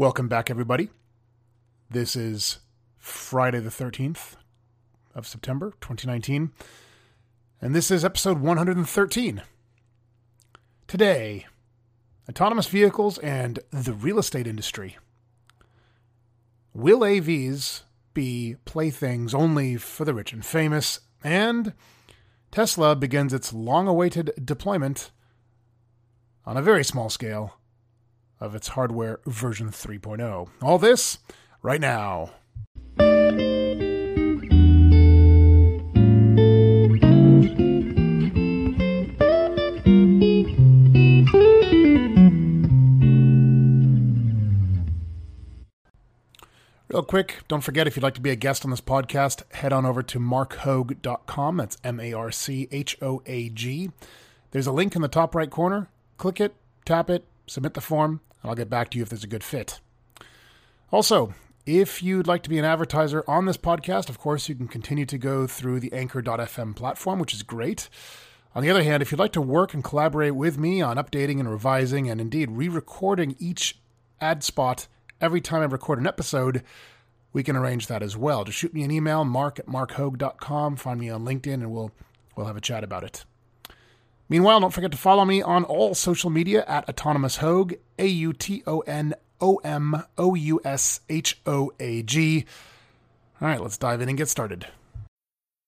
Welcome back, everybody. This is Friday the 13th of September, 2019, and this is episode 113. Today, autonomous vehicles and the real estate industry. Will AVs be playthings only for the rich and famous? And Tesla begins its long awaited deployment on a very small scale of its hardware version 3.0. All this right now. Real quick, don't forget if you'd like to be a guest on this podcast, head on over to marchoag.com. That's M A R C H O A G. There's a link in the top right corner. Click it, tap it, submit the form, I'll get back to you if there's a good fit. Also, if you'd like to be an advertiser on this podcast, of course, you can continue to go through the anchor.fm platform, which is great. On the other hand, if you'd like to work and collaborate with me on updating and revising and indeed re recording each ad spot every time I record an episode, we can arrange that as well. Just shoot me an email, mark at marchoag.com, find me on LinkedIn, and we'll, we'll have a chat about it. Meanwhile, don't forget to follow me on all social media at Autonomous Hoag, A U T O N O M O U S H O A G. All right, let's dive in and get started.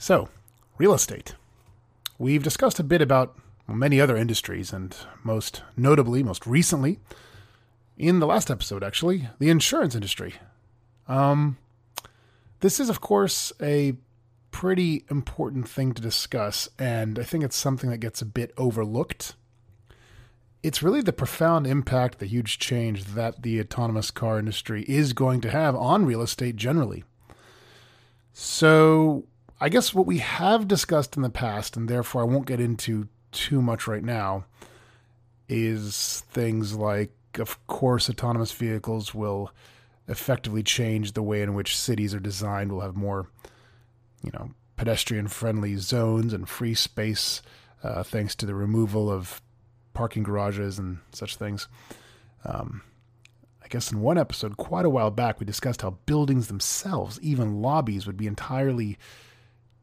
So, real estate. We've discussed a bit about many other industries, and most notably, most recently, in the last episode, actually, the insurance industry. Um, this is, of course, a pretty important thing to discuss, and I think it's something that gets a bit overlooked. It's really the profound impact, the huge change that the autonomous car industry is going to have on real estate generally. So, I guess what we have discussed in the past, and therefore I won't get into too much right now, is things like, of course, autonomous vehicles will effectively change the way in which cities are designed. We'll have more, you know, pedestrian friendly zones and free space uh, thanks to the removal of parking garages and such things. Um, I guess in one episode, quite a while back, we discussed how buildings themselves, even lobbies, would be entirely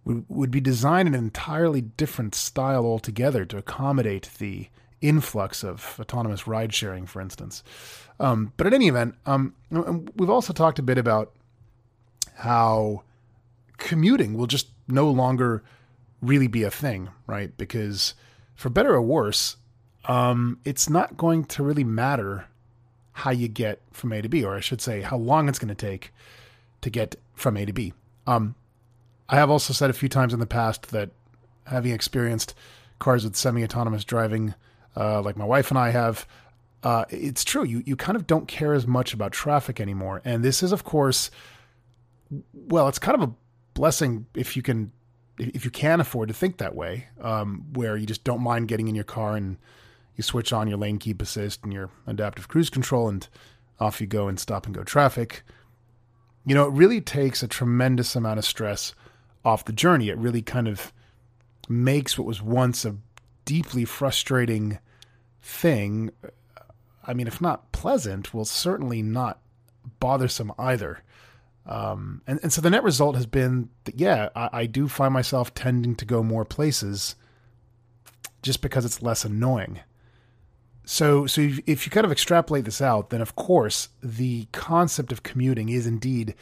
would, would be designed in an entirely different style altogether to accommodate the influx of autonomous ride sharing, for instance. Um, but in any event, um, we've also talked a bit about how commuting will just no longer really be a thing, right? Because for better or worse, um, it's not going to really matter how you get from A to B, or I should say, how long it's going to take to get from A to B. Um, I have also said a few times in the past that having experienced cars with semi-autonomous driving, uh, like my wife and I have, uh, it's true. You you kind of don't care as much about traffic anymore, and this is, of course, well, it's kind of a blessing if you can if you can afford to think that way, um, where you just don't mind getting in your car and you switch on your lane keep assist and your adaptive cruise control, and off you go in stop and go traffic. You know, it really takes a tremendous amount of stress off the journey. It really kind of makes what was once a deeply frustrating thing. I mean, if not pleasant, well, certainly not bothersome either. Um, and, and so the net result has been that, yeah, I, I do find myself tending to go more places just because it's less annoying. So, so if, if you kind of extrapolate this out, then of course the concept of commuting is indeed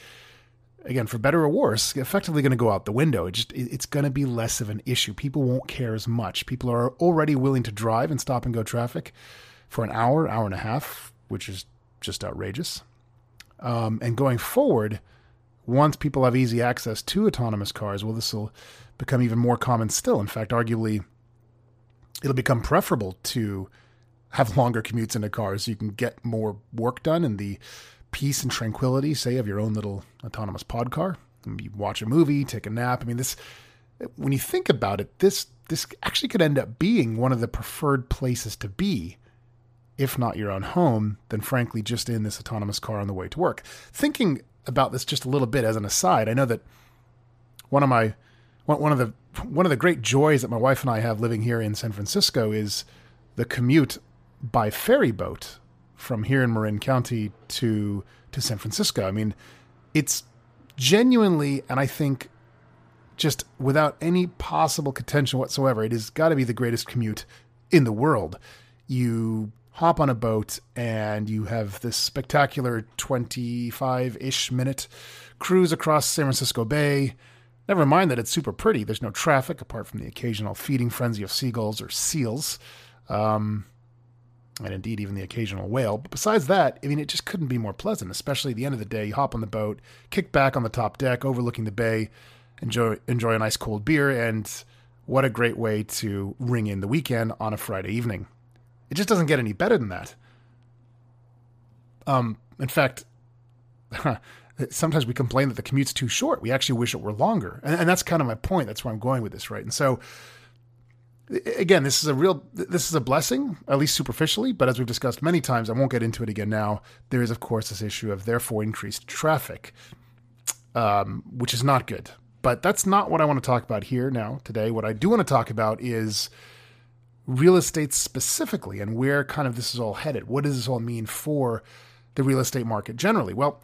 again, for better or worse, effectively going to go out the window. It just it's going to be less of an issue. People won't care as much. People are already willing to drive and stop and go traffic for an hour, hour and a half, which is just outrageous. Um, and going forward, once people have easy access to autonomous cars, well, this will become even more common still. In fact, arguably, it'll become preferable to have longer commutes into cars so you can get more work done in the peace and tranquility, say, of your own little autonomous pod car. You watch a movie, take a nap. I mean, this when you think about it, this this actually could end up being one of the preferred places to be, if not your own home, then frankly just in this autonomous car on the way to work. Thinking about this just a little bit as an aside, I know that one of my one of the one of the great joys that my wife and I have living here in San Francisco is the commute by ferry boat from here in Marin County to to San Francisco. I mean, it's genuinely, and I think just without any possible contention whatsoever, it has got to be the greatest commute in the world. You hop on a boat and you have this spectacular 25 ish minute cruise across San Francisco Bay. Never mind that it's super pretty. There's no traffic apart from the occasional feeding frenzy of seagulls or seals. Um, and indeed even the occasional whale. But besides that, I mean, it just couldn't be more pleasant, especially at the end of the day. You hop on the boat, kick back on the top deck, overlooking the bay, enjoy enjoy a nice cold beer, and what a great way to ring in the weekend on a Friday evening. It just doesn't get any better than that. Um, in fact, sometimes we complain that the commute's too short. We actually wish it were longer, and, and that's kind of my point. That's where I'm going with this, right? And so again, this is a real, this is a blessing, at least superficially. But as we've discussed many times, I won't get into it again now. There is, of course, this issue of therefore increased traffic, um, which is not good. But that's not what I want to talk about here now today. What I do want to talk about is real estate specifically and where kind of this is all headed. What does this all mean for the real estate market generally? Well,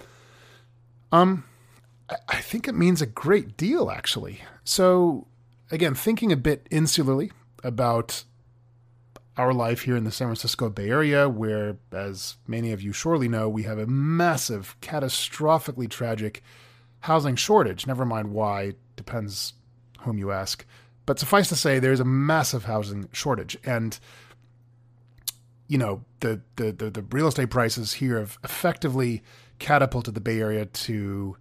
um, I think it means a great deal actually. So again, thinking a bit insularly about our life here in the San Francisco Bay Area, where, as many of you surely know, we have a massive, catastrophically tragic housing shortage. Never mind why, depends whom you ask. But suffice to say, there's a massive housing shortage. And, you know, the, the, the, the real estate prices here have effectively catapulted the Bay Area to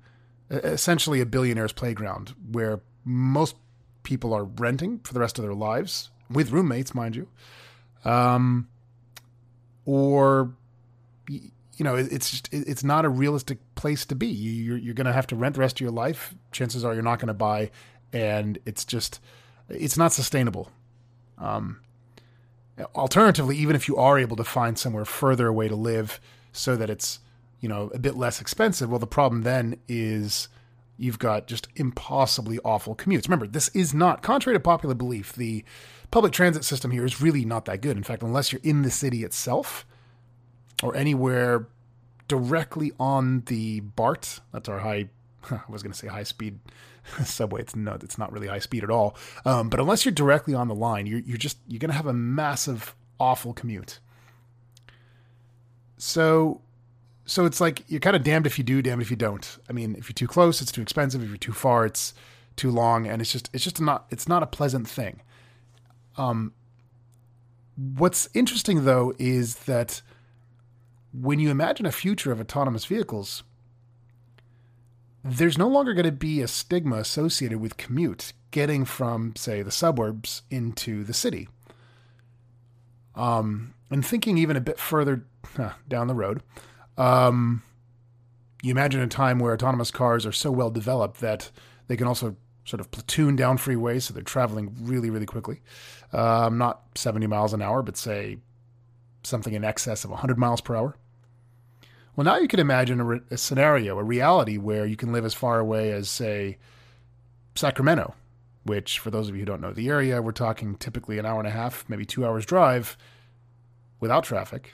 essentially a billionaire's playground where most people are renting for the rest of their lives with roommates, mind you. Um, or you know, it's just it's not a realistic place to be. You're you're going to have to rent the rest of your life. Chances are you're not going to buy, and it's just it's not sustainable. Um, alternatively, even if you are able to find somewhere further away to live, so that it's you know a bit less expensive, well, the problem then is you've got just impossibly awful commutes. Remember, this is not, contrary to popular belief, the public transit system here is really not that good. In fact, unless you're in the city itself or anywhere directly on the BART, that's our high, I was going to say high speed subway. It's no, it's not really high speed at all. Um, but unless you're directly on the line, you're, you're just, you're going to have a massive, awful commute. So so it's like you're kind of damned if you do, damned if you don't. I mean, if you're too close, it's too expensive. If you're too far, it's too long, and it's just it's just not it's not a pleasant thing. Um, what's interesting though is that when you imagine a future of autonomous vehicles, there's no longer going to be a stigma associated with commute getting from, say, the suburbs into the city. Um, and thinking even a bit further huh, down the road, um, you imagine a time where autonomous cars are so well developed that they can also sort of platoon down freeways, so they're traveling really, really quickly. Um, not 70 miles an hour, but say something in excess of 100 miles per hour. Well, now you can imagine a, re- a scenario, a reality where you can live as far away as, say, Sacramento, which, for those of you who don't know the area, we're talking typically an hour and a half, maybe two hours drive without traffic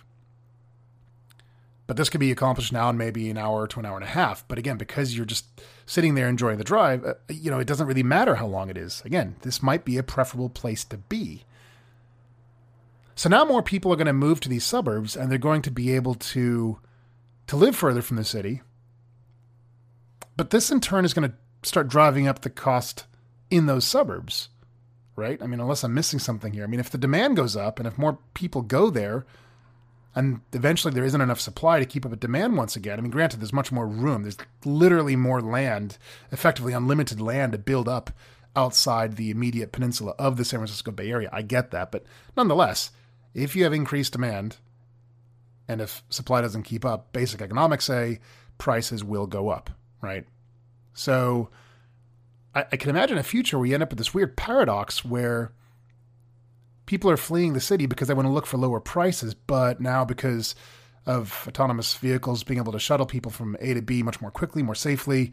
but this could be accomplished now in maybe an hour to an hour and a half. But again, because you're just sitting there enjoying the drive, uh, you know, it doesn't really matter how long it is. Again, this might be a preferable place to be. So now more people are going to move to these suburbs and they're going to be able to to live further from the city. But this in turn is going to start driving up the cost in those suburbs, right? I mean, unless I'm missing something here. I mean, if the demand goes up and if more people go there, and eventually there isn't enough supply to keep up with demand once again. I mean, granted, there's much more room. There's literally more land, effectively unlimited land to build up outside the immediate peninsula of the San Francisco Bay Area. I get that, but nonetheless, if you have increased demand and if supply doesn't keep up, basic economics say prices will go up, right? So I, I can imagine a future where you end up with this weird paradox where people are fleeing the city because they want to look for lower prices, but now because of autonomous vehicles being able to shuttle people from A to B much more quickly, more safely,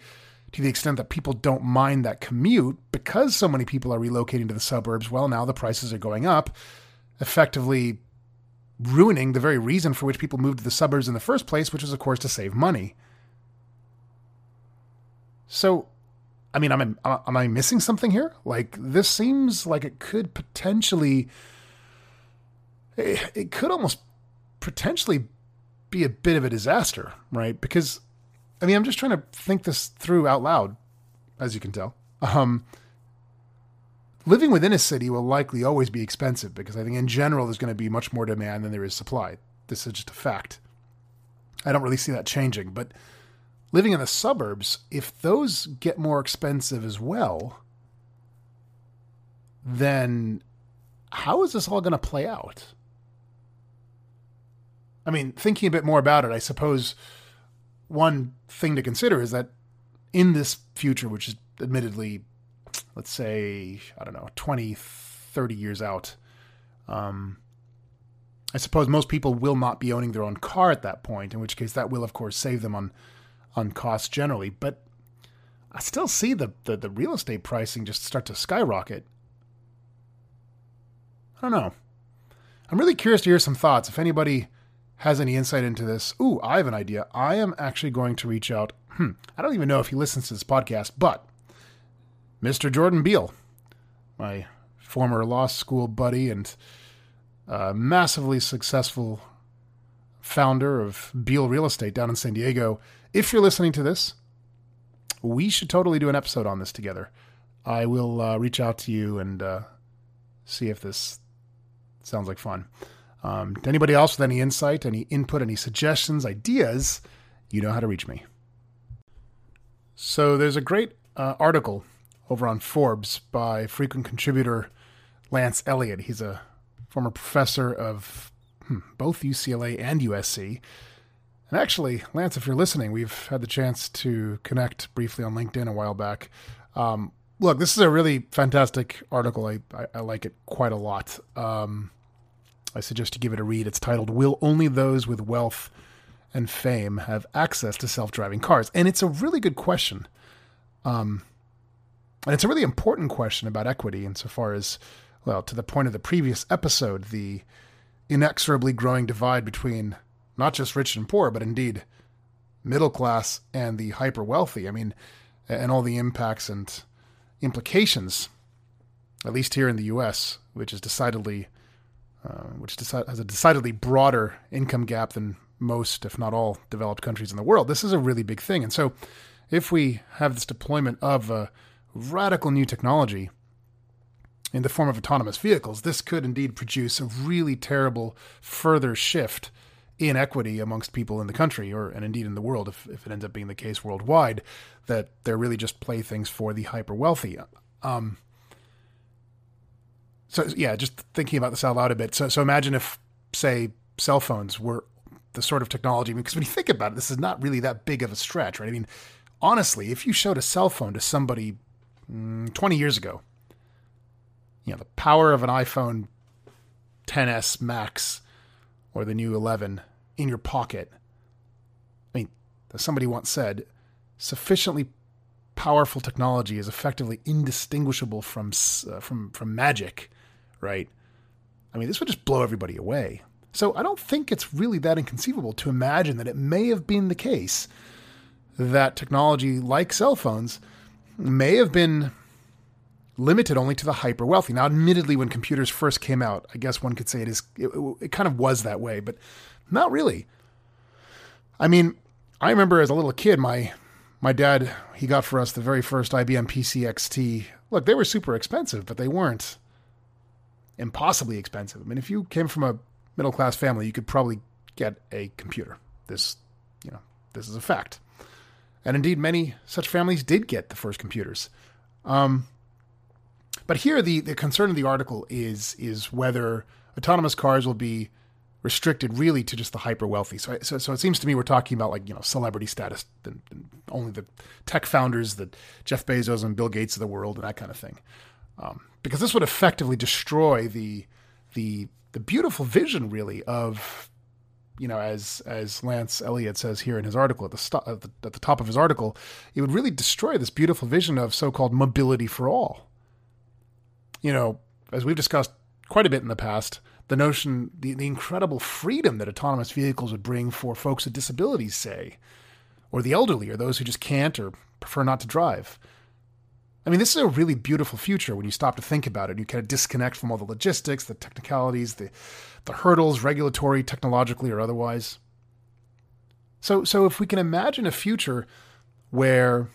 to the extent that people don't mind that commute because so many people are relocating to the suburbs, well, now the prices are going up, effectively ruining the very reason for which people moved to the suburbs in the first place, which was, of course, to save money. So, I mean, am I, am I missing something here? Like, this seems like it could potentially, it could almost potentially be a bit of a disaster, right? Because, I mean, I'm just trying to think this through out loud, as you can tell. Um, living within a city will likely always be expensive because I think in general there's going to be much more demand than there is supply. This is just a fact. I don't really see that changing, but living in the suburbs, if those get more expensive as well, then how is this all going to play out? I mean, thinking a bit more about it, I suppose one thing to consider is that in this future, which is admittedly let's say, I don't know, 20, 30 years out. Um, I suppose most people will not be owning their own car at that point, in which case that will, of course, save them on on costs generally. But I still see the, the, the real estate pricing just start to skyrocket. I don't know. I'm really curious to hear some thoughts. If anybody has any insight into this, ooh, I have an idea. I am actually going to reach out. Hmm, I don't even know if he listens to this podcast, but Mr. Jordan Beal, my former law school buddy and uh, massively successful founder of Beal Real Estate down in San Diego. If you're listening to this, we should totally do an episode on this together. I will uh, reach out to you and uh, see if this sounds like fun. Um, to anybody else with any insight, any input, any suggestions, ideas, you know how to reach me. So there's a great uh, article over on Forbes by frequent contributor Lance Eliot. He's a former professor of both UCLA and USC. And actually, Lance, if you're listening, we've had the chance to connect briefly on LinkedIn a while back. Um, look, this is a really fantastic article. I, I, I like it quite a lot. Um, I suggest you give it a read. It's titled Will Only Those with Wealth and Fame Have Access to Self Driving Cars? And it's a really good question. Um, and it's a really important question about equity insofar as, well, to the point of the previous episode, the inexorably growing divide between not just rich and poor, but indeed middle class and the hyper wealthy. I mean, and all the impacts and implications, at least here in the U.S., which is decidedly, uh, which deci- has a decidedly broader income gap than most, if not all, developed countries in the world. This is a really big thing, and so if we have this deployment of radical new technology in the form of autonomous vehicles, this could indeed produce a really terrible further shift in equity amongst people in the country, or and indeed in the world, if, if it ends up being the case worldwide, that they're really just playthings for the hyper wealthy. Um, so yeah, just thinking about this out loud a bit. So so imagine if, say, cell phones were the sort of technology. Because when you think about it, this is not really that big of a stretch, right? I mean, honestly, if you showed a cell phone to somebody mm, 20 years ago. You know, the power of an iPhone 10s Max or the new 11 in your pocket. I mean, as somebody once said, sufficiently powerful technology is effectively indistinguishable from uh, from from magic, right? I mean, this would just blow everybody away. So I don't think it's really that inconceivable to imagine that it may have been the case that technology like cell phones may have been limited only to the hyper wealthy. Now, admittedly, when computers first came out, I guess one could say it is it, it, kind of was that way, but not really. I mean, I remember as a little kid, my my dad he got for us the very first IBM PC XT. Look, they were super expensive, but they weren't impossibly expensive. I mean, if you came from a middle class family, you could probably get a computer. This, you know, this is a fact. And indeed, many such families did get the first computers. Um, but here, the, the concern of the article is is whether autonomous cars will be restricted really to just the hyper wealthy. So, so, so it seems to me we're talking about like you know celebrity status, and, and only the tech founders, the Jeff Bezos and Bill Gates of the world, and that kind of thing. Um, because this would effectively destroy the the the beautiful vision, really, of you know, as as Lance Eliot says here in his article at the, st- at the at the top of his article, it would really destroy this beautiful vision of so-called mobility for all. You know, as we've discussed quite a bit in the past, the notion, the, the incredible freedom that autonomous vehicles would bring for folks with disabilities, say, or the elderly, or those who just can't or prefer not to drive. I mean, this is a really beautiful future when you stop to think about it. You kind of disconnect from all the logistics, the technicalities, the, the hurdles, regulatory, technologically, or otherwise. So, so if we can imagine a future where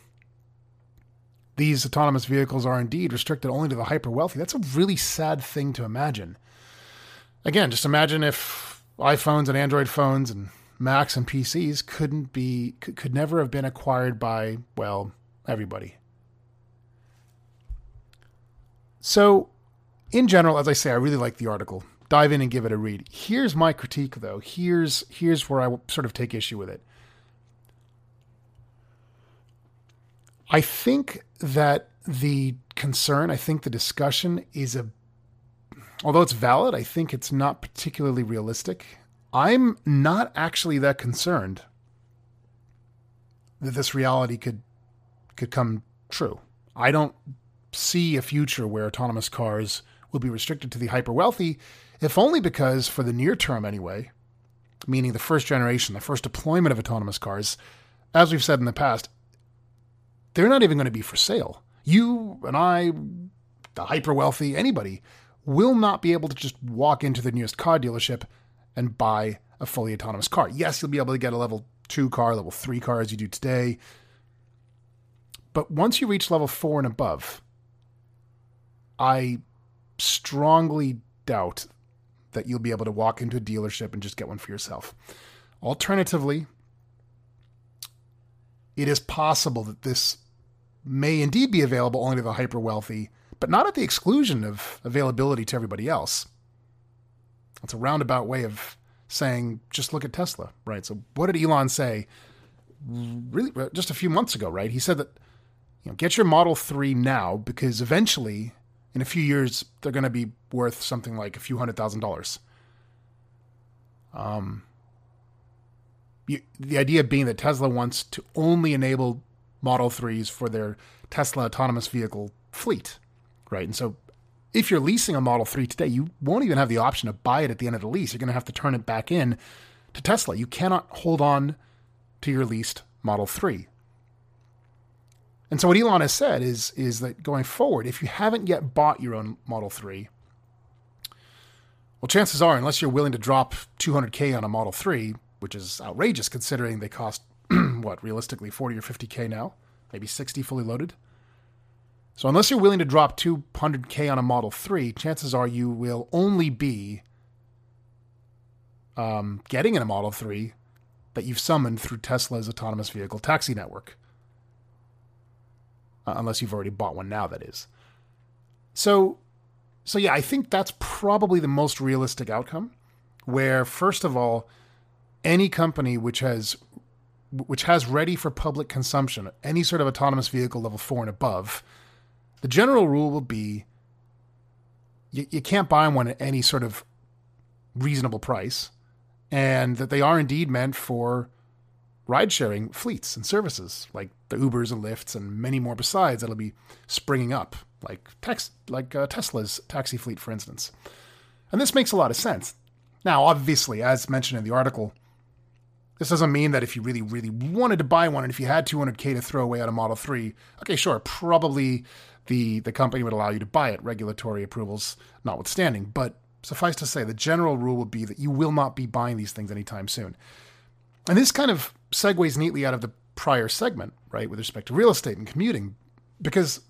these autonomous vehicles are indeed restricted only to the hyper wealthy, that's a really sad thing to imagine. Again, just imagine if iPhones and Android phones and Macs and PCs couldn't be could, never have been acquired by well everybody. So, in general, as I say, I really like the article. Dive in and give it a read. Here's my critique, though. Here's here's where I sort of take issue with it. I think that the concern, I think the discussion is a, although it's valid, I think it's not particularly realistic. I'm not actually that concerned that this reality could could come true. I don't see a future where autonomous cars will be restricted to the hyper wealthy, if only because, for the near term anyway, meaning the first generation, the first deployment of autonomous cars, as we've said in the past, they're not even going to be for sale. You and I, the hyper wealthy, anybody, will not be able to just walk into the nearest car dealership and buy a fully autonomous car. Yes, you'll be able to get a level two car, level three car as you do today. But once you reach level four and above, I strongly doubt that you'll be able to walk into a dealership and just get one for yourself. Alternatively, it is possible that this may indeed be available only to the hyper wealthy, but not at the exclusion of availability to everybody else. It's a roundabout way of saying, just look at Tesla, right? So, what did Elon say? Really, just a few months ago, right? He said that you know, get your Model Three now because eventually in a few years they're going to be worth something like a few hundred thousand dollars. Um, you, the idea being that Tesla wants to only enable Model 3s for their Tesla autonomous vehicle fleet, right? And so if you're leasing a Model 3 today, you won't even have the option to buy it at the end of the lease. You're going to have to turn it back in to Tesla. You cannot hold on to your leased Model 3. And so what Elon has said is is that going forward, if you haven't yet bought your own Model 3, well, chances are, unless you're willing to drop 200k on a Model 3, which is outrageous considering they cost what realistically 40 or 50k now, maybe 60 fully loaded. So unless you're willing to drop 200k on a Model 3, chances are you will only be um, getting in a Model 3 that you've summoned through Tesla's autonomous vehicle taxi network uh, unless you've already bought one now, that is. So, so yeah, I think that's probably the most realistic outcome. Where first of all, any company which has which has ready for public consumption any sort of autonomous vehicle level four and above, the general rule will be you, you can't buy one at any sort of reasonable price, and that they are indeed meant for ride sharing fleets and services like the Ubers and Lyfts and many more besides that'll be springing up, like like uh, Tesla's taxi fleet, for instance. And this makes a lot of sense. Now, obviously, as mentioned in the article, this doesn't mean that if you really, really wanted to buy one and if you had 200K to throw away on a Model 3, okay, sure, probably the, the company would allow you to buy it, regulatory approvals notwithstanding. But suffice to say, the general rule would be that you will not be buying these things anytime soon. And this kind of segues neatly out of the prior segment, right, with respect to real estate and commuting, because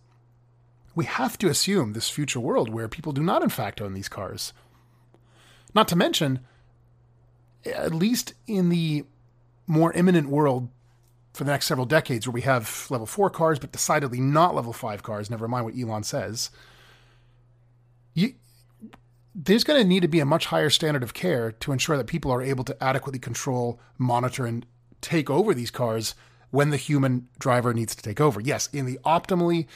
we have to assume this future world where people do not, in fact, own these cars. Not to mention, at least in the more imminent world for the next several decades, where we have level four cars, but decidedly not level five cars, never mind what Elon says, you, there's going to need to be a much higher standard of care to ensure that people are able to adequately control, monitor, and take over these cars when the human driver needs to take over. Yes, in the optimally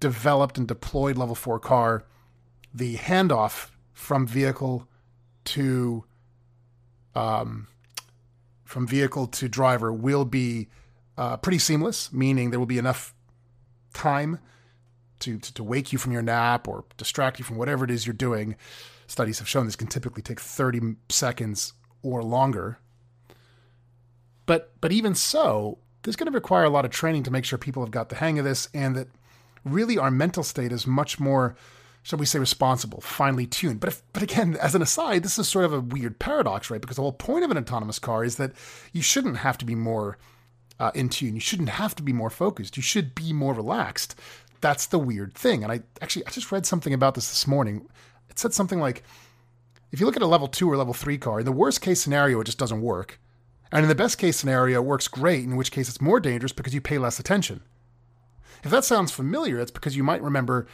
developed and deployed level four car, the handoff from vehicle to um, from vehicle to driver will be uh, pretty seamless, meaning there will be enough time to, to, to wake you from your nap or distract you from whatever it is you're doing. Studies have shown this can typically take 30 seconds or longer. But but even so, this is going to require a lot of training to make sure people have got the hang of this and that really our mental state is much more shall we say responsible, finely tuned. But if, but again, as an aside, this is sort of a weird paradox, right? Because the whole point of an autonomous car is that you shouldn't have to be more uh, in tune. You shouldn't have to be more focused. You should be more relaxed. That's the weird thing. And I actually I just read something about this this morning. It said something like, if you look at a level two or level three car, in the worst case scenario, it just doesn't work. And in the best case scenario, it works great, in which case it's more dangerous because you pay less attention. If that sounds familiar, it's because you might remember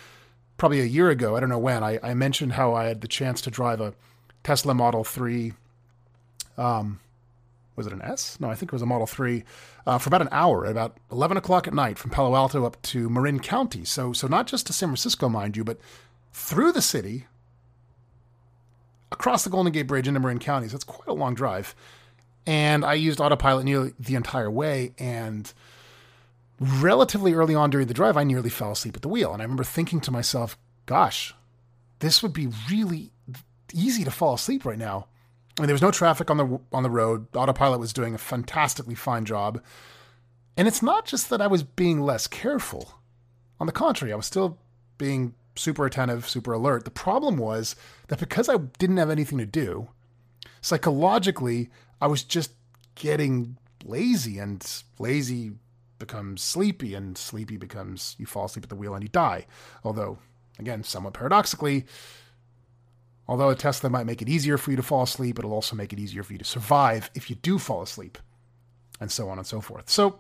probably a year ago, I don't know when, I, I mentioned how I had the chance to drive a Tesla Model 3. Um, was it an S? No, I think it was a Model 3 uh, for about an hour at about 11 o'clock at night from Palo Alto up to Marin County. So, so not just to San Francisco, mind you, but through the city, across the Golden Gate Bridge into Marin County. So it's quite a long drive. And I used autopilot nearly the entire way. And relatively early on during the drive, I nearly fell asleep at the wheel. And I remember thinking to myself, gosh, this would be really easy to fall asleep right now. I mean, there was no traffic on the on the road. Autopilot was doing a fantastically fine job. And it's not just that I was being less careful. On the contrary, I was still being super attentive, super alert. The problem was that because I didn't have anything to do, psychologically, I was just getting lazy and lazy becomes sleepy, and sleepy becomes you fall asleep at the wheel and you die. Although, again, somewhat paradoxically, although a Tesla might make it easier for you to fall asleep, it'll also make it easier for you to survive if you do fall asleep, and so on and so forth. So,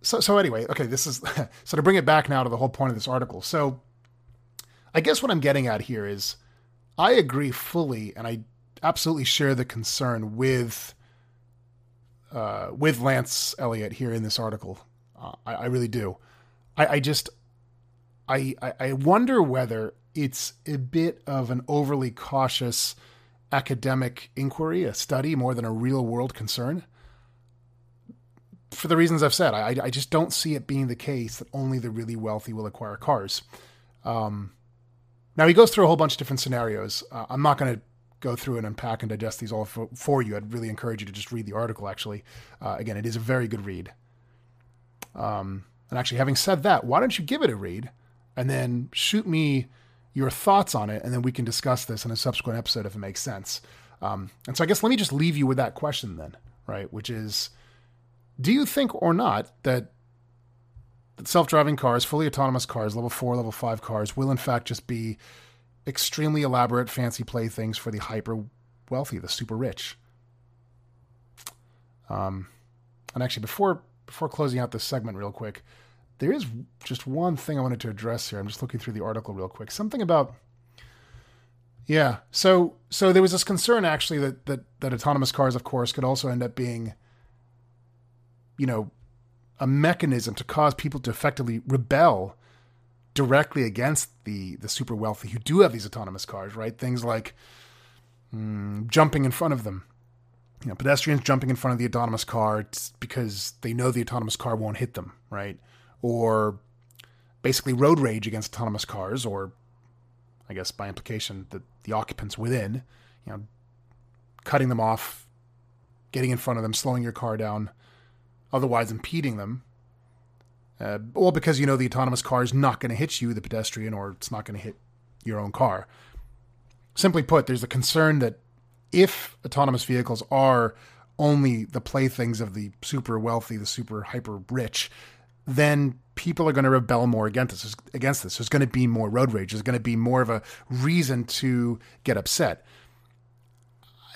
so, so anyway, okay, this is so to bring it back now to the whole point of this article. So, I guess what I'm getting at here is, I agree fully, and I absolutely share the concern with uh, with Lance Eliot here in this article. Uh, I, I, really do. I, I just I, I wonder whether it's a bit of an overly cautious academic inquiry, a study more than a real world concern. For the reasons I've said, I, I just don't see it being the case that only the really wealthy will acquire cars. Um, now he goes through a whole bunch of different scenarios. Uh, I'm not going to go through and unpack and digest these all for, for you, I'd really encourage you to just read the article. Actually, uh, again, it is a very good read. Um, and actually, having said that, why don't you give it a read and then shoot me your thoughts on it, and then we can discuss this in a subsequent episode if it makes sense. Um, and so, I guess let me just leave you with that question then, right? Which is, do you think or not that self-driving cars, fully autonomous cars, level four, level five cars, will in fact just be extremely elaborate, fancy playthings for the hyper wealthy, the super rich. Um, and actually, before before closing out this segment, real quick, there is just one thing I wanted to address here. I'm just looking through the article real quick. Something about yeah. So so there was this concern actually that that that autonomous cars, of course, could also end up being, you know, a mechanism to cause people to effectively rebel directly against the the super wealthy who do have these autonomous cars, right? Things like mm, jumping in front of them. You know, pedestrians jumping in front of the autonomous car because they know the autonomous car won't hit them, right? Or basically road rage against autonomous cars, or I guess by implication, the, the occupants within, you know, cutting them off, getting in front of them, slowing your car down, otherwise impeding them, uh, all because you know the autonomous car is not going to hit you, the pedestrian, or it's not going to hit your own car. Simply put, there's a concern that if autonomous vehicles are only the playthings of the super wealthy, the super hyper rich, then people are going to rebel more against this. Against this, there's going to be more road rage. There's going to be more of a reason to get upset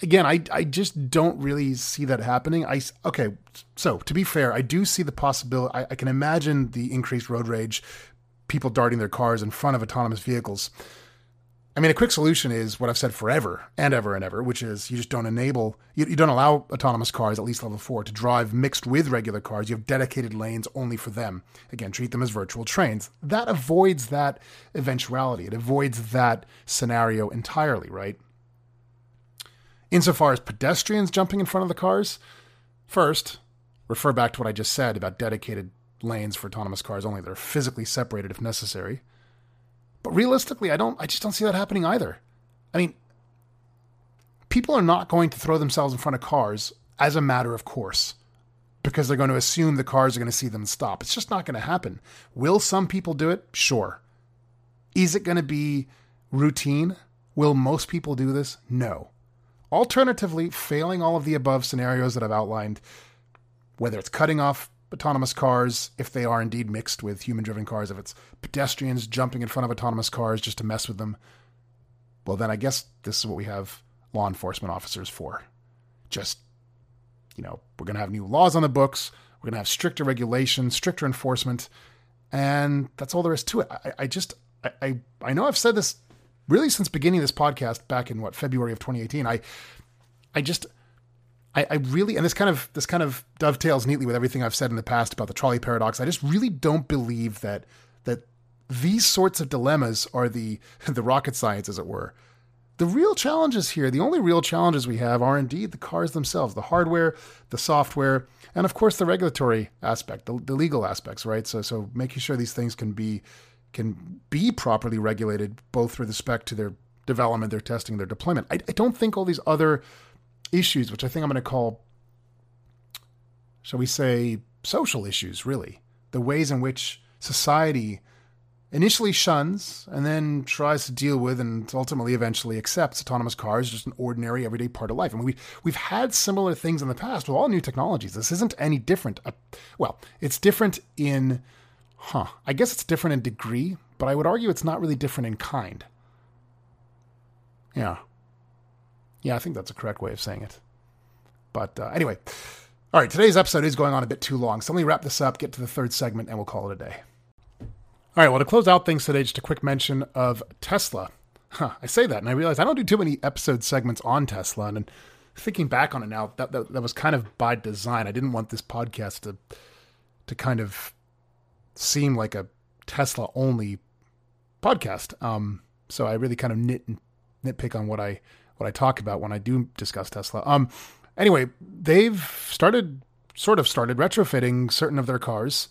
again, I I just don't really see that happening. I okay, so to be fair, I do see the possibility. I, I can imagine the increased road rage, people darting their cars in front of autonomous vehicles. I mean, a quick solution is what I've said forever and ever and ever, which is you just don't enable, you, you, don't allow autonomous cars, at least level four, to drive mixed with regular cars. You have dedicated lanes only for them. Again, treat them as virtual trains. That avoids that eventuality. It avoids that scenario entirely, right? Insofar as pedestrians jumping in front of the cars, first, refer back to what I just said about dedicated lanes for autonomous cars only that are physically separated if necessary. But realistically, I don't I just don't see that happening either. I mean, people are not going to throw themselves in front of cars as a matter of course because they're going to assume the cars are going to see them stop. It's just not going to happen. Will some people do it? Sure. Is it going to be routine? Will most people do this? No. Alternatively, failing all of the above scenarios that I've outlined, whether it's cutting off autonomous cars, if they are indeed mixed with human driven cars, if it's pedestrians jumping in front of autonomous cars just to mess with them, well, then I guess this is what we have law enforcement officers for. Just, you know, we're going to have new laws on the books, we're going to have stricter regulations, stricter enforcement, and that's all there is to it. I, I just, I, I, I know I've said this really since beginning this podcast back in what February of 2018. I, I just, I, I, really, and this kind of this kind of dovetails neatly with everything I've said in the past about the trolley paradox. I just really don't believe that that these sorts of dilemmas are the the rocket science, as it were. The real challenges here, the only real challenges we have, are indeed the cars themselves, the hardware, the software, and of course the regulatory aspect, the, the legal aspects, right? So, so making sure these things can be can be properly regulated, both with respect to their development, their testing, their deployment. I, I don't think all these other issues, which I think I'm going to call, shall we say, social issues, really. The ways in which society initially shuns and then tries to deal with and ultimately eventually accepts autonomous cars just an ordinary everyday part of life. I mean, we, we've had similar things in the past with all new technologies. This isn't any different. Uh, well, it's different in, huh, I guess it's different in degree, but I would argue it's not really different in kind. Yeah. Yeah, I think that's a correct way of saying it. But uh, anyway, all right, today's episode is going on a bit too long. So let me wrap this up, get to the third segment, and we'll call it a day. All right, well, to close out things today, just a quick mention of Tesla. Huh, I say that, and I realize I don't do too many episode segments on Tesla. And thinking back on it now, that, that, that was kind of by design. I didn't want this podcast to to kind of seem like a Tesla only podcast. Um, so I really kind of nit nitpick on what I what I talk about when I do discuss Tesla. Um, anyway, they've started, sort of started retrofitting certain of their cars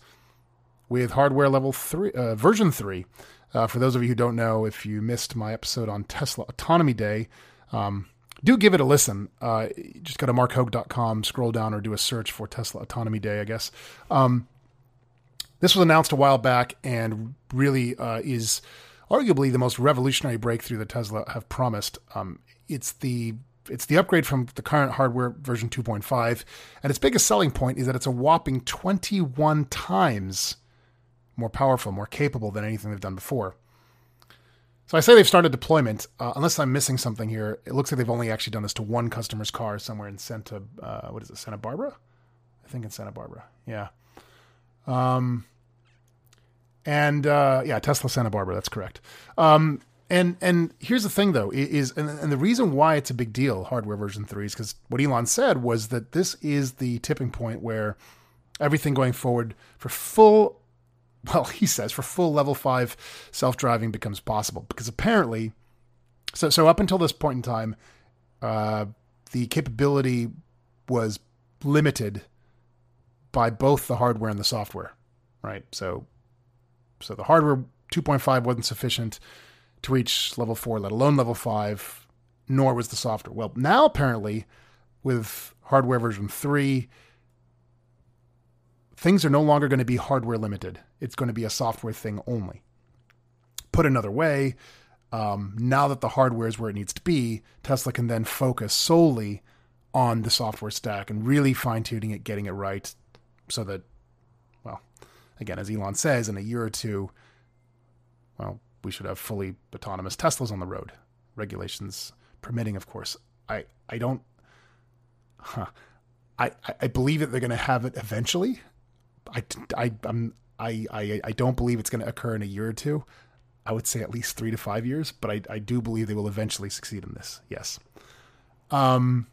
with hardware level three, uh, version three. Uh, for those of you who don't know, if you missed my episode on Tesla Autonomy Day, um, do give it a listen. Uh, just go to marchoag.com, scroll down, or do a search for Tesla Autonomy Day, I guess. Um, this was announced a while back and really uh, is arguably the most revolutionary breakthrough that Tesla have promised. Um, it's the it's the upgrade from the current hardware version 2.5, and its biggest selling point is that it's a whopping 21 times more powerful, more capable than anything they've done before. So I say they've started deployment. Uh, unless I'm missing something here, it looks like they've only actually done this to one customer's car somewhere in Santa, uh, what is it, Santa Barbara? I think in Santa Barbara. Yeah. Um, and uh, yeah, Tesla Santa Barbara. That's correct. Um, and and here's the thing though is and, and the reason why it's a big deal hardware version 3 is because what elon said was that this is the tipping point where everything going forward for full well he says for full level 5 self-driving becomes possible because apparently so so up until this point in time uh, the capability was limited by both the hardware and the software right so so the hardware 2.5 wasn't sufficient to reach level four, let alone level five, nor was the software. Well, now apparently, with hardware version three, things are no longer going to be hardware limited. It's going to be a software thing only. Put another way, um, now that the hardware is where it needs to be, Tesla can then focus solely on the software stack and really fine tuning it, getting it right, so that, well, again, as Elon says, in a year or two, well, we should have fully autonomous Teslas on the road, regulations permitting, of course. I I don't. Huh, I I believe that they're going to have it eventually. I I I'm I I, I don't believe it's going to occur in a year or two. I would say at least three to five years, but I, I do believe they will eventually succeed in this. Yes. Um,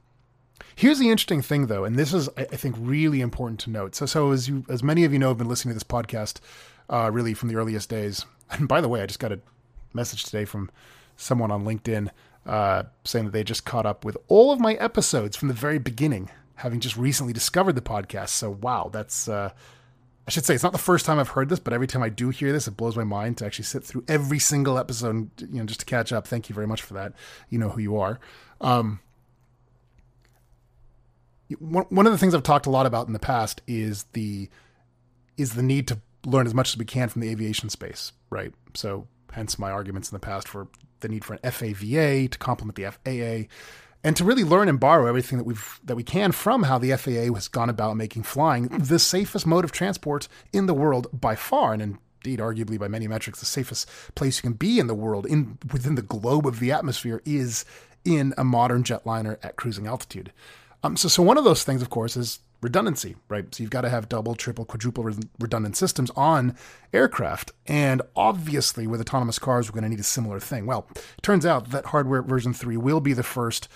here's the interesting thing, though, and this is I, think really important to note. So, so as you, as many of you know, have been listening to this podcast, uh, really from the earliest days. And by the way, I just got a message today from someone on LinkedIn uh, saying that they just caught up with all of my episodes from the very beginning, having just recently discovered the podcast. So, wow, that's. Uh, I should say it's not the first time I've heard this, but every time I do hear this, it blows my mind to actually sit through every single episode, you know, just to catch up. Thank you very much for that. You know who you are. Um, one of the things I've talked a lot about in the past is the is the need to learn as much as we can from the aviation space, right? So, hence my arguments in the past for the need for an FAVA to complement the FAA and to really learn and borrow everything that we've that we can from how the FAA has gone about making flying the safest mode of transport in the world by far, and indeed, arguably by many metrics, the safest place you can be in the world, in within the globe of the atmosphere, is in a modern jetliner at cruising altitude. Um, so, so one of those things, of course, is redundancy, right? So you've got to have double, triple, quadruple redundant systems on aircraft. And obviously, with autonomous cars, we're going to need a similar thing. Well, turns out that hardware version 3 will be the first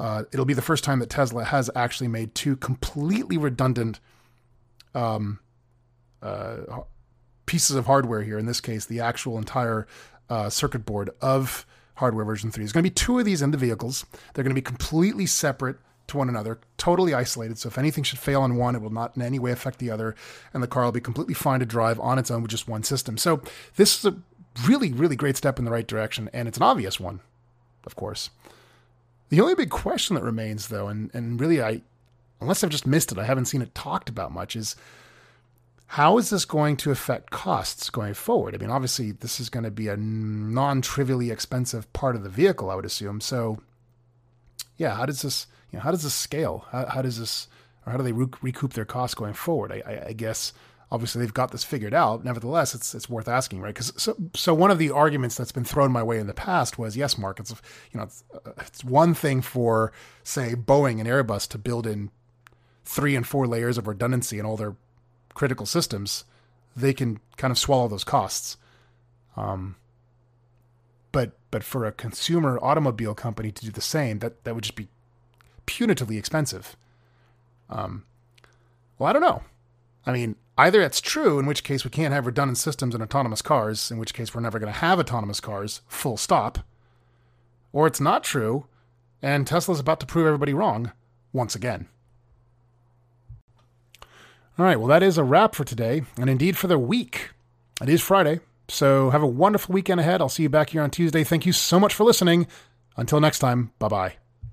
uh, it'll be the first time that Tesla has actually made two completely redundant um, uh, pieces of hardware here. In this case, the actual entire uh, circuit board of hardware version 3. There's going to be two of these in the vehicles. They're going to be completely separate to one another, totally isolated. So if anything should fail on one, it will not in any way affect the other, and the car will be completely fine to drive on its own with just one system. So this is a really, really great step in the right direction, and it's an obvious one, of course. The only big question that remains, though, and, and really I, unless I've just missed it, I haven't seen it talked about much, is how is this going to affect costs going forward? I mean, obviously, this is going to be a non trivially expensive part of the vehicle, I would assume. So, yeah, how does this, you know, how does this scale? How, how does this, or how do they recoup their costs going forward? I, I, I guess obviously they've got this figured out. Nevertheless, it's it's worth asking, right? Because so so one of the arguments that's been thrown my way in the past was yes, Mark, it's you know it's, uh, it's one thing for say Boeing and Airbus to build in three and four layers of redundancy in all their critical systems. They can kind of swallow those costs. Um, but but for a consumer automobile company to do the same, that that would just be punitively expensive. Um, well, I don't know. I mean, either it's true, in which case we can't have redundant systems in autonomous cars, in which case we're never going to have autonomous cars, full stop, or it's not true, and Tesla's about to prove everybody wrong once again. All right, well, that is a wrap for today, and indeed for the week. It is Friday, so have a wonderful weekend ahead. I'll see you back here on Tuesday. Thank you so much for listening. Until next time, bye bye.